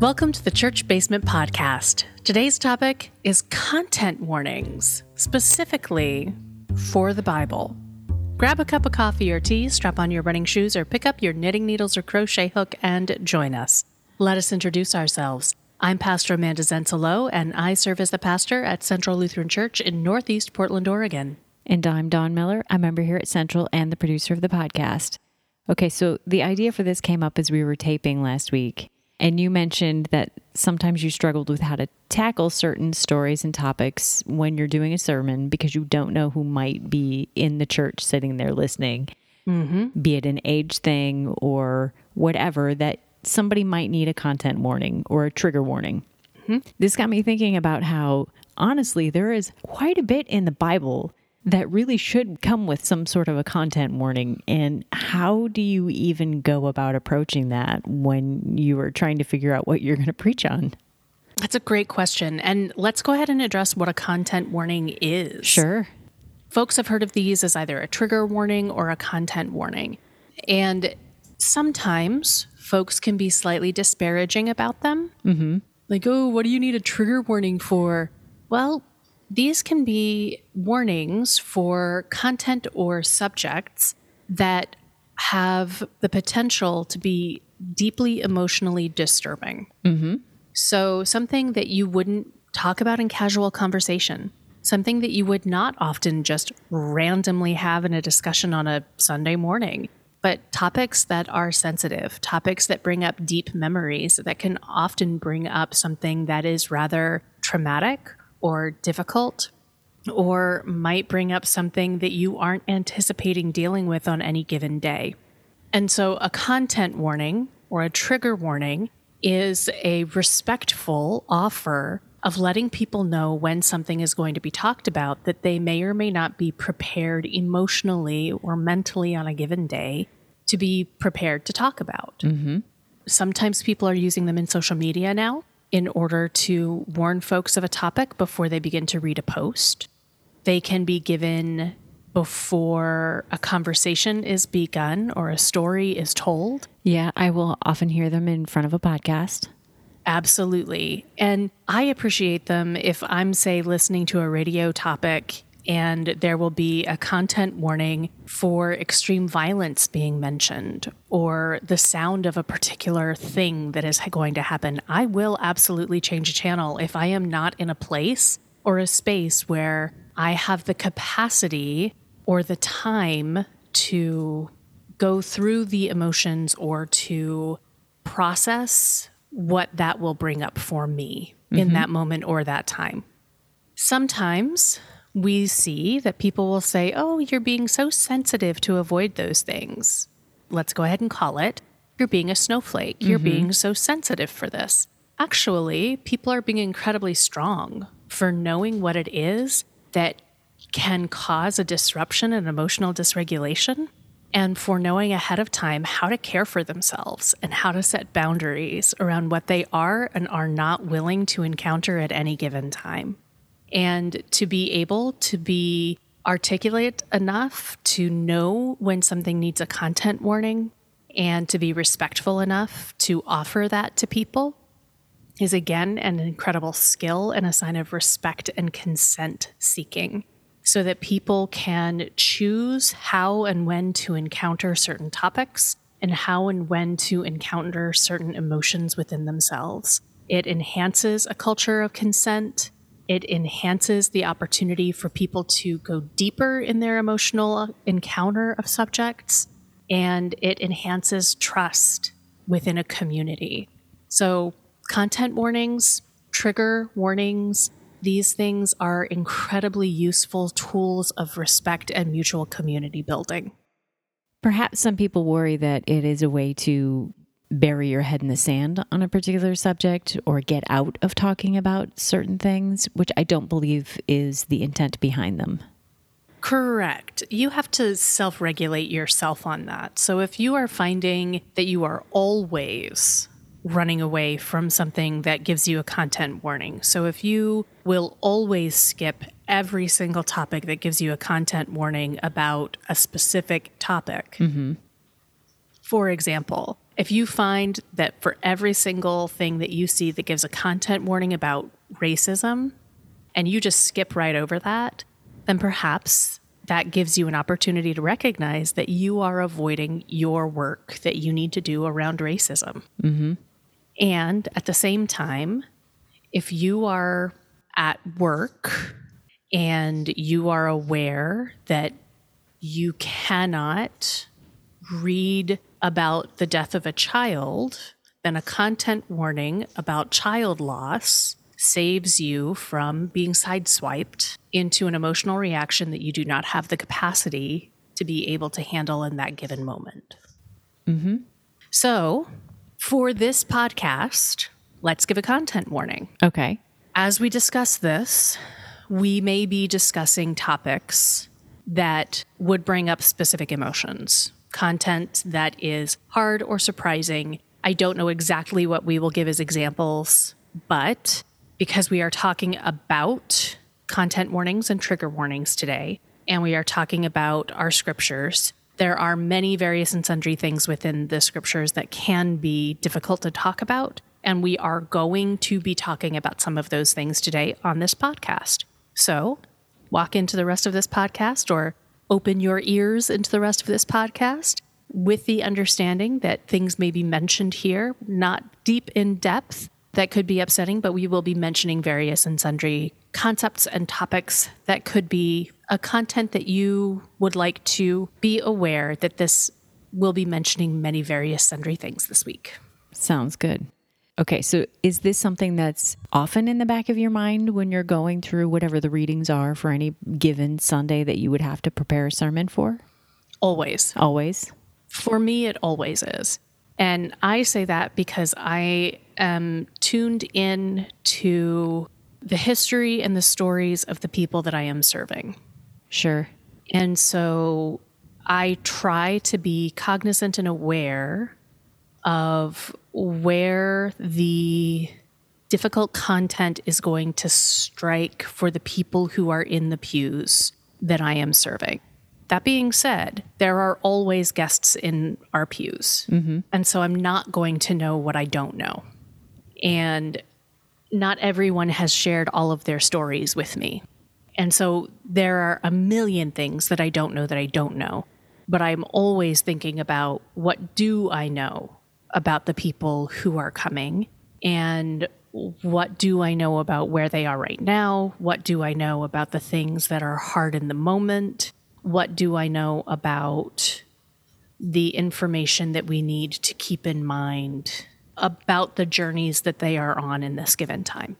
Welcome to the Church Basement Podcast. Today's topic is content warnings, specifically for the Bible. Grab a cup of coffee or tea, strap on your running shoes, or pick up your knitting needles or crochet hook and join us. Let us introduce ourselves. I'm Pastor Amanda Zensalo, and I serve as the pastor at Central Lutheran Church in Northeast Portland, Oregon. And I'm Don Miller, a member here at Central and the producer of the podcast. Okay, so the idea for this came up as we were taping last week. And you mentioned that sometimes you struggled with how to tackle certain stories and topics when you're doing a sermon because you don't know who might be in the church sitting there listening, mm-hmm. be it an age thing or whatever, that somebody might need a content warning or a trigger warning. Mm-hmm. This got me thinking about how, honestly, there is quite a bit in the Bible that really should come with some sort of a content warning. And how do you even go about approaching that when you are trying to figure out what you're going to preach on? That's a great question. And let's go ahead and address what a content warning is. Sure. Folks have heard of these as either a trigger warning or a content warning. And sometimes folks can be slightly disparaging about them. Mm-hmm. Like, oh, what do you need a trigger warning for? Well, these can be warnings for content or subjects that have the potential to be deeply emotionally disturbing. Mm-hmm. So, something that you wouldn't talk about in casual conversation, something that you would not often just randomly have in a discussion on a Sunday morning, but topics that are sensitive, topics that bring up deep memories that can often bring up something that is rather traumatic or difficult or might bring up something that you aren't anticipating dealing with on any given day. And so, a content warning or a trigger warning is a respectful offer of letting people know when something is going to be talked about that they may or may not be prepared emotionally or mentally on a given day to be prepared to talk about. Mm-hmm. Sometimes people are using them in social media now in order to warn folks of a topic before they begin to read a post. They can be given before a conversation is begun or a story is told. Yeah, I will often hear them in front of a podcast. Absolutely. And I appreciate them if I'm, say, listening to a radio topic and there will be a content warning for extreme violence being mentioned or the sound of a particular thing that is going to happen, I will absolutely change a channel if I am not in a place or a space where I have the capacity or the time to go through the emotions or to process what that will bring up for me mm-hmm. in that moment or that time. Sometimes we see that people will say, Oh, you're being so sensitive to avoid those things. Let's go ahead and call it. You're being a snowflake. You're mm-hmm. being so sensitive for this. Actually, people are being incredibly strong for knowing what it is that can cause a disruption and emotional dysregulation, and for knowing ahead of time how to care for themselves and how to set boundaries around what they are and are not willing to encounter at any given time and to be able to be articulate enough to know when something needs a content warning and to be respectful enough to offer that to people is again an incredible skill and a sign of respect and consent seeking so that people can choose how and when to encounter certain topics and how and when to encounter certain emotions within themselves. It enhances a culture of consent it enhances the opportunity for people to go deeper in their emotional encounter of subjects, and it enhances trust within a community. So, content warnings, trigger warnings, these things are incredibly useful tools of respect and mutual community building. Perhaps some people worry that it is a way to bury your head in the sand on a particular subject or get out of talking about certain things, which I don't believe is the intent behind them. Correct. You have to self regulate yourself on that. So if you are finding that you are always running away from something that gives you a content warning, so if you will always skip every single topic that gives you a content warning about a specific topic, mm-hmm. for example, If you find that for every single thing that you see that gives a content warning about racism, and you just skip right over that, then perhaps that gives you an opportunity to recognize that you are avoiding your work that you need to do around racism. Mm-hmm. And at the same time, if you are at work and you are aware that you cannot read about the death of a child, then a content warning about child loss saves you from being sideswiped into an emotional reaction that you do not have the capacity to be able to handle in that given moment. Mm-hmm. So, for this podcast, let's give a content warning. Okay. As we discuss this, we may be discussing topics that would bring up specific emotions, content that is hard or surprising. I don't know exactly what we will give as examples, but because we are talking about content warnings and trigger warnings today, and we are talking about our scriptures, there are many various and sundry things within the scriptures that can be difficult to talk about. And we are going to be talking about some of those things today on this podcast. So walk into the rest of this podcast or open your ears into the rest of this podcast with the understanding that things may be mentioned here, not deep in depth, that could be upsetting, but we will be mentioning various and sundry concepts and topics that could be a content that you would like to be aware that this will be mentioning many various sundry things this week. Sounds good. Okay, so is this something that's often in the back of your mind when you're going through whatever the readings are for any given Sunday that you would have to prepare a sermon for? Always. Always. For me, it always is. And I say that because I am tuned in to the history and the stories of the people that I am serving. Sure. And so I try to be cognizant and aware of where the difficult content is going to strike for the people who are in the pews that I am serving. That being said, there are always guests in our pews. Mm-hmm. And so I'm not going to know what I don't know. And not everyone has shared all of their stories with me. And so there are a million things that I don't know that I don't know. But I'm always thinking about what do I know? About the people who are coming and what do I know about where they are right now? What do I know about the things that are hard in the moment? What do I know about the information that we need to keep in mind about the journeys that they are on in this given time?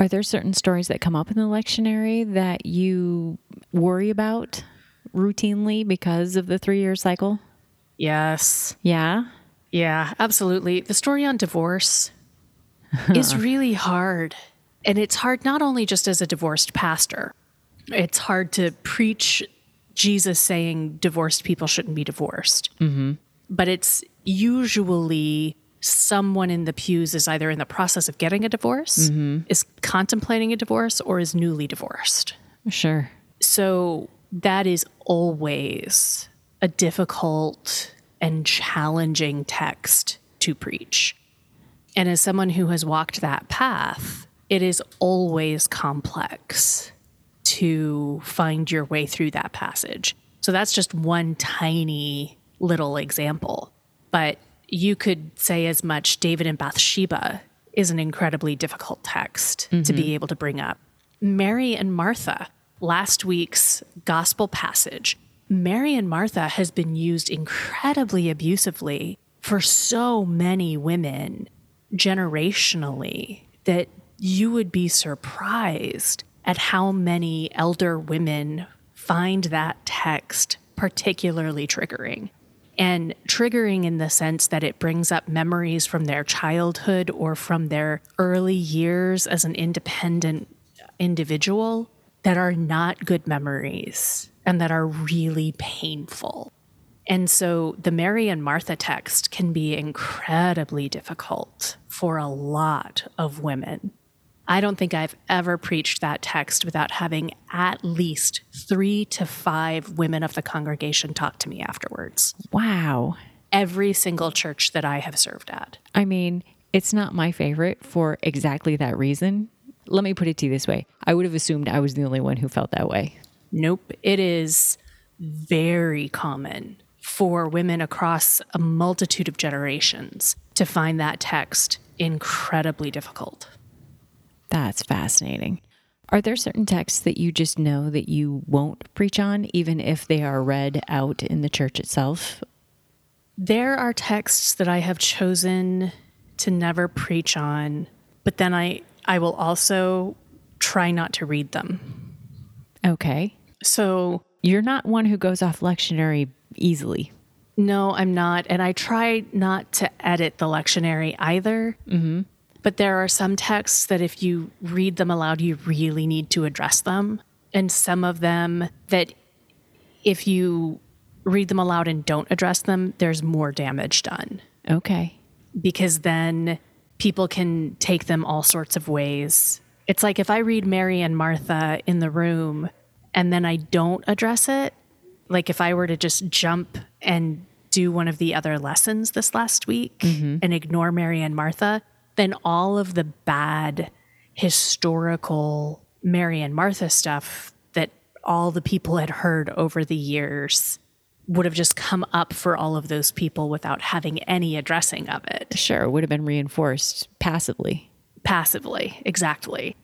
Are there certain stories that come up in the lectionary that you worry about routinely because of the three year cycle? Yes. Yeah. Yeah, absolutely. The story on divorce is really hard. And it's hard not only just as a divorced pastor, it's hard to preach Jesus saying divorced people shouldn't be divorced. Mm-hmm. But it's usually someone in the pews is either in the process of getting a divorce, mm-hmm. is contemplating a divorce, or is newly divorced. Sure. So that is always a difficult and challenging text to preach. And as someone who has walked that path, it is always complex to find your way through that passage. So that's just one tiny little example. But you could say as much David and Bathsheba is an incredibly difficult text mm-hmm. to be mm-hmm. able to bring up. Mary and Martha, last week's gospel passage, Mary and Martha has been used incredibly abusively for so many women generationally that you would be surprised at how many elder women find that text particularly triggering. And triggering in the sense that it brings up memories from their childhood or from their early years as an independent individual that are not good memories and that are really painful. And so the Mary and Martha text can be incredibly difficult for a lot of women. I don't think I've ever preached that text without having at least three to five women of the congregation talk to me afterwards. Wow. every single church that I have served at. I mean, it's not my favorite for exactly that reason. Let me put it to you this way I would have assumed I was the only one who felt that way. Nope. It is very common for women across a multitude of generations to find that text incredibly difficult. That's fascinating. Are there certain texts that you just know that you won't preach on, even if they are read out in the church itself? There are texts that I have chosen to never preach on, but then I, I will also try not to read them. Okay. So, You're not one who goes off lectionary easily. no, I'm not. And I try not to edit the lectionary either. Mm-hmm. But there are some texts that if you read them aloud, you really need to address them. And some of them that if you read them aloud and don't address them, there's more damage done. Okay. because then people can take them all sorts of ways. It's like if I read Mary and Martha in the room and then I don't address it, like if I were to just jump and do one of the other lessons this last week mm-hmm. and ignore Mary and Martha, then all of the bad historical Mary and Martha stuff that all the people had heard over the years would have just come up for all of those people without having any addressing of it Sure, it would have been reinforced passively. passively. Exactly.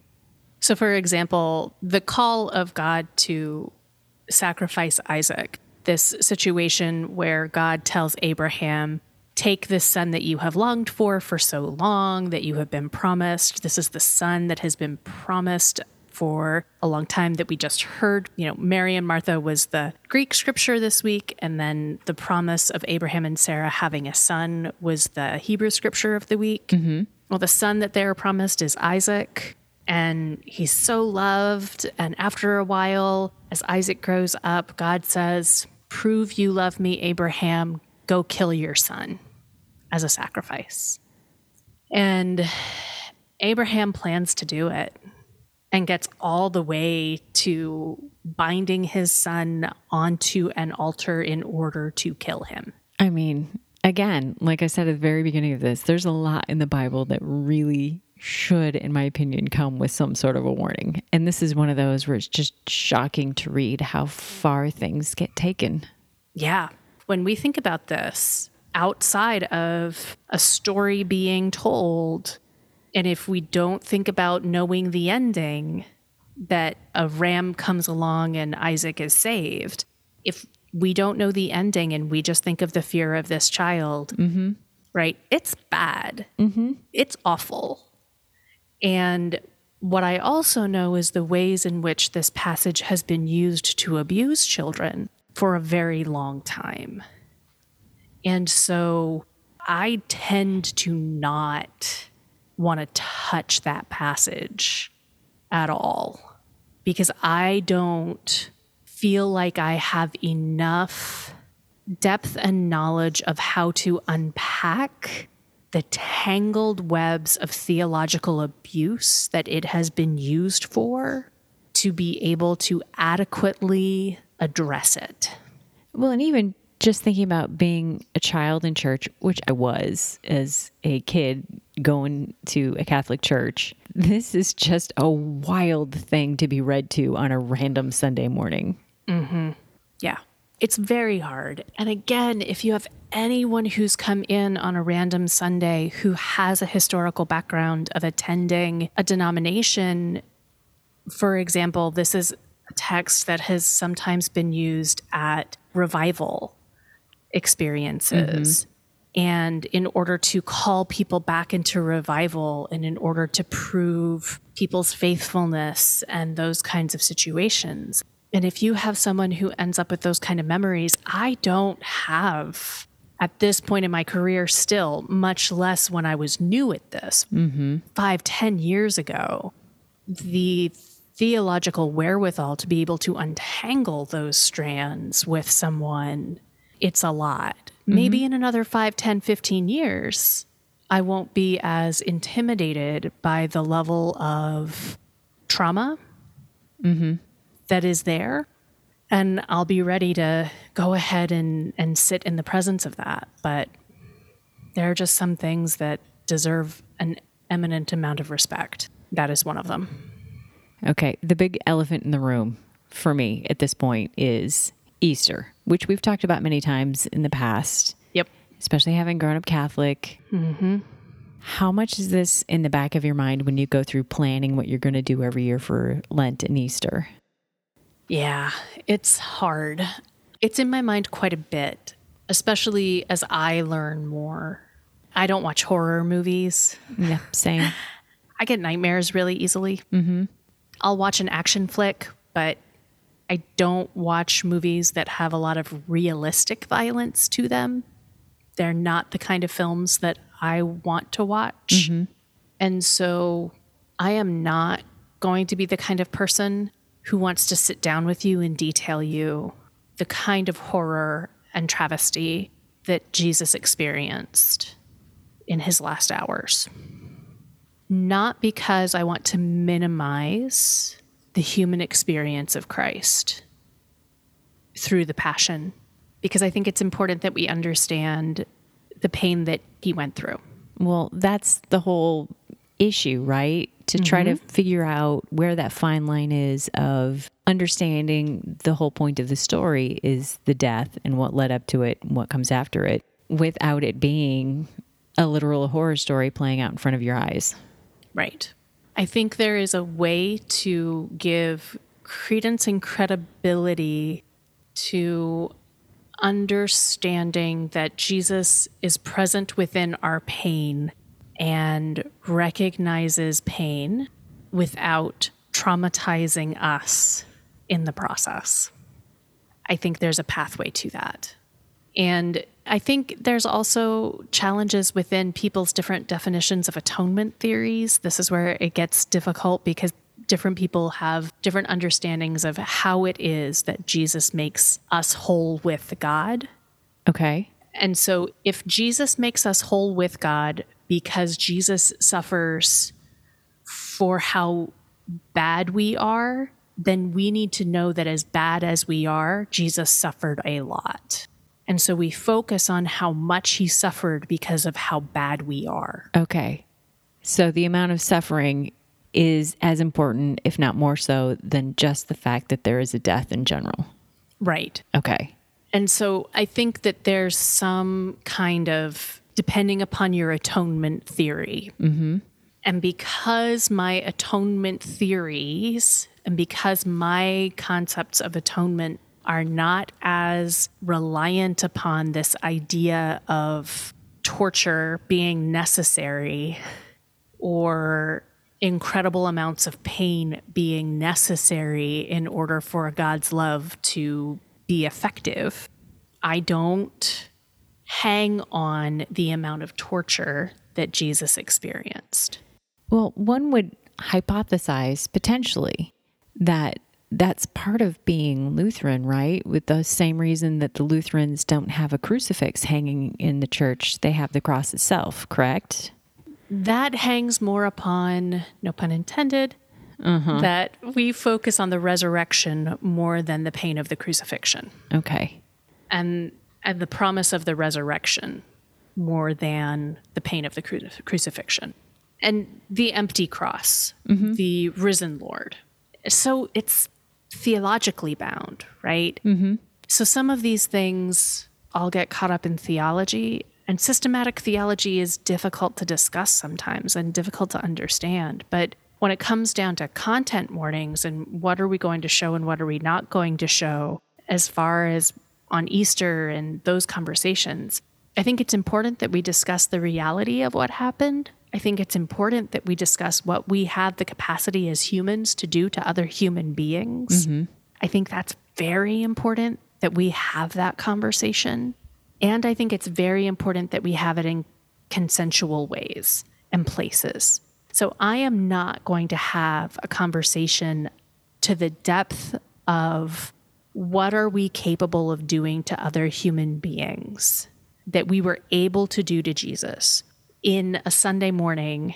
So, for example, the call of God to sacrifice Isaac, this situation where God tells Abraham, Take this son that you have longed for for so long, that you have been promised. This is the son that has been promised for a long time that we just heard. You know, Mary and Martha was the Greek scripture this week, and then the promise of Abraham and Sarah having a son was the Hebrew scripture of the week. Mm-hmm. Well, the son that they're promised is Isaac, and he's so loved. And after a while, as Isaac grows up, God says, Prove you love me, Abraham. Go kill your son as a sacrifice. And Abraham plans to do it and gets all the way to binding his son onto an altar in order to kill him. I mean, again, like I said at the very beginning of this, there's a lot in the Bible that really should, in my opinion, come with some sort of a warning. And this is one of those where it's just shocking to read how far things get taken. Yeah. When we think about this outside of a story being told, and if we don't think about knowing the ending, that a ram comes along and Isaac is saved, if we don't know the ending and we just think of the fear of this child, mm-hmm. right? It's bad. Mm-hmm. It's awful. And what I also know is the ways in which this passage has been used to abuse children for a very long time. And so I tend to not want to touch that passage at all because I don't feel like I have enough depth and knowledge of how to unpack the tangled webs of theological abuse that it has been used for to be able to adequately address it. Well, and even just thinking about being a child in church, which I was as a kid going to a Catholic church, this is just a wild thing to be read to on a random Sunday morning. Mm-hmm. Yeah. It's very hard. And again, if you have anyone who's come in on a random Sunday who has a historical background of attending a denomination, for example, this is a text that has sometimes been used at revival experiences. Mm-hmm. And in order to call people back into revival and in order to prove people's faithfulness and those kinds of situations. And if you have someone who ends up with those kind of memories, I don't have at this point in my career still, much less when I was new at this. Mm-hmm. Five, ten years ago, the theological wherewithal to be able to untangle those strands with someone, it's a lot. Mm-hmm. Maybe in another 5, 10, 15 years, I won't be as intimidated by the level of trauma mm-hmm. That is there. And I'll be ready to go ahead and, and sit in the presence of that. But there are just some things that deserve an eminent amount of respect. That is one of them. Okay. The big elephant in the room for me at this point is Easter, which we've talked about many times in the past. Yep. Especially having grown up Catholic. Mm-hmm. How much is this in the back of your mind when you go through planning what you're going to do every year for Lent and Easter? Yeah, it's hard. It's in my mind quite a bit, especially as I learn more. I don't watch horror movies. Yeah, same. I get nightmares really easily. Mm-hmm. I'll watch an action flick, but I don't watch movies that have a lot of realistic violence to them. They're not the kind of films that I want to watch. And so I am not going to be the kind of person who wants to sit down with you and detail you the kind of horror and travesty that Jesus experienced in his last hours. Not because I want to minimize the human experience of Christ through the passion, because I think it's important that we understand the pain that he went through. Well, that's the whole issue, right? To try to mm-hmm. figure out where that fine line is of understanding the whole point of the story is the death and what led up to it and what comes after it without it being a literal horror story playing out in front of your eyes. Right. I think there is a way to give credence and credibility to understanding that Jesus is present within our pain and recognizes pain without traumatizing us in the process. I think there's a pathway to that. And I think there's also challenges within people's different definitions of atonement theories. This is where it gets difficult because different people have different understandings of how it is that Jesus makes us whole with God. Okay. And so, if Jesus makes us whole with God because Jesus suffers for how bad we are, then we need to know that as bad as we are, Jesus suffered a lot. And so we focus on how much he suffered because of how bad we are. Okay. So the amount of suffering is as important, if not more so, than just the fact that there is a death in general. Right. Okay. And so I think that there's some kind of, depending upon your atonement theory. Mm-hmm. And because my atonement theories and because my concepts of atonement are not as reliant upon this idea of torture being necessary or incredible amounts of pain being necessary in order for God's love to be effective. I don't hang on the amount of torture that Jesus experienced. Well, one would hypothesize potentially that that's part of being Lutheran, right? With the same reason that the Lutherans don't have a crucifix hanging in the church, they have the cross itself, correct? That hangs more upon, no pun intended, uh-huh. that we focus on the resurrection more than the pain of the crucifixion Okay. and, and the promise of the resurrection more than the pain of the cru- crucifixion and the empty cross, the risen Lord. So it's theologically bound, right? Mm-hmm. So some of these things all get caught up in theology, and systematic theology is difficult to discuss sometimes and difficult to understand. But when it comes down to content warnings and what are we going to show and what are we not going to show, as far as on Easter and those conversations, I think it's important that we discuss the reality of what happened. I think it's important that we discuss what we have the capacity as humans to do to other human beings. Mm-hmm. I think that's very important that we have that conversation. And I think it's very important that we have it in consensual ways and places. So I am not going to have a conversation to the depth of what are we capable of doing to other human beings that we were able to do to Jesus in a Sunday morning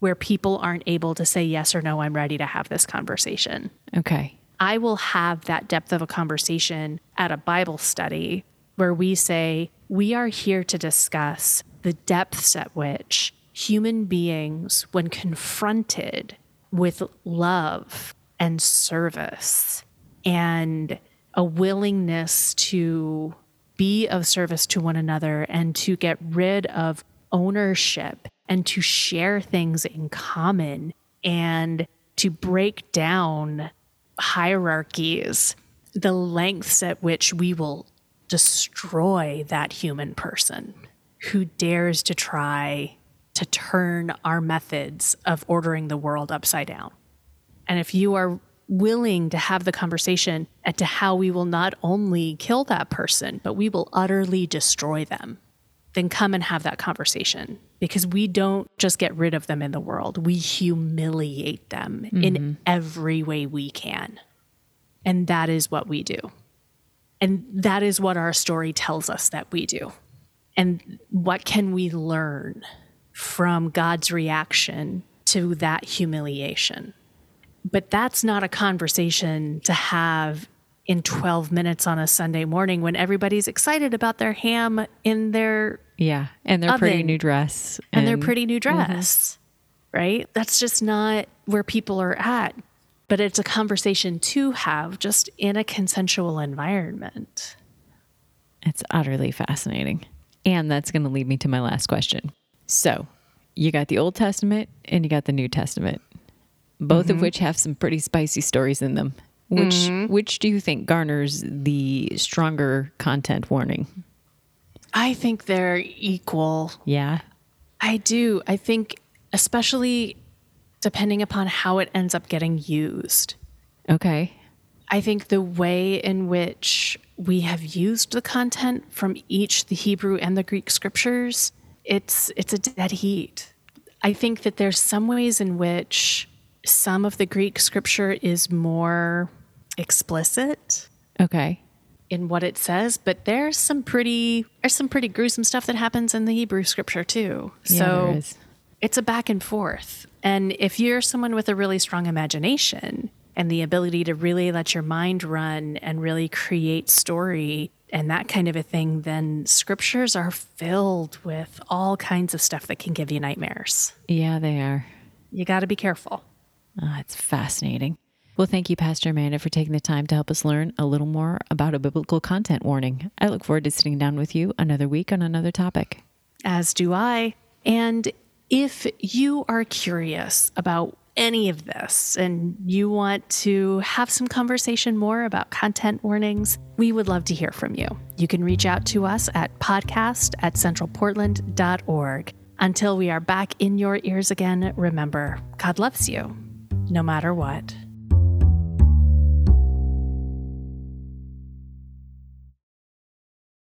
where people aren't able to say yes or no, I'm ready to have this conversation. Okay. I will have that depth of a conversation at a Bible study where we say, we are here to discuss the depths at which human beings, when confronted with love and service and a willingness to be of service to one another and to get rid of ownership and to share things in common and to break down hierarchies, the lengths at which we will destroy that human person who dares to try to turn our methods of ordering the world upside down. And if you are willing to have the conversation as to how we will not only kill that person, but we will utterly destroy them, then come and have that conversation because we don't just get rid of them in the world, we humiliate them mm-hmm. in every way we can. And that is what we do. And that is what our story tells us that we do. And what can we learn from God's reaction to that humiliation? But that's not a conversation to have in 12 minutes on a Sunday morning when everybody's excited about their ham in their yeah, and their pretty new dress and, and their pretty new mm-hmm. dress. Mm-hmm. Right? That's just not where people are at. But it's a conversation to have just in a consensual environment. It's utterly fascinating. And that's going to lead me to my last question. So, you got the Old Testament and you got the New Testament both mm-hmm. of which have some pretty spicy stories in them. Which mm-hmm. which do you think garners the stronger content warning? I think they're equal. Yeah. I do. I think especially depending upon how it ends up getting used. Okay. I think the way in which we have used the content from each the Hebrew and the Greek scriptures, it's it's a dead heat. I think that there's some ways in which some of the Greek scripture is more explicit. Okay. In what it says, but there's some pretty there's some pretty gruesome stuff that happens in the Hebrew scripture too. Yeah, so it's a back and forth. And if you're someone with a really strong imagination and the ability to really let your mind run and really create story and that kind of a thing, then scriptures are filled with all kinds of stuff that can give you nightmares. Yeah, they are. You got to be careful. Oh, it's fascinating. Well, thank you, Pastor Amanda, for taking the time to help us learn a little more about a biblical content warning. I look forward to sitting down with you another week on another topic. As do I. And if you are curious about any of this and you want to have some conversation more about content warnings, we would love to hear from you. You can reach out to us at podcast at centralportland.org. Until we are back in your ears again, remember, God loves you no matter what.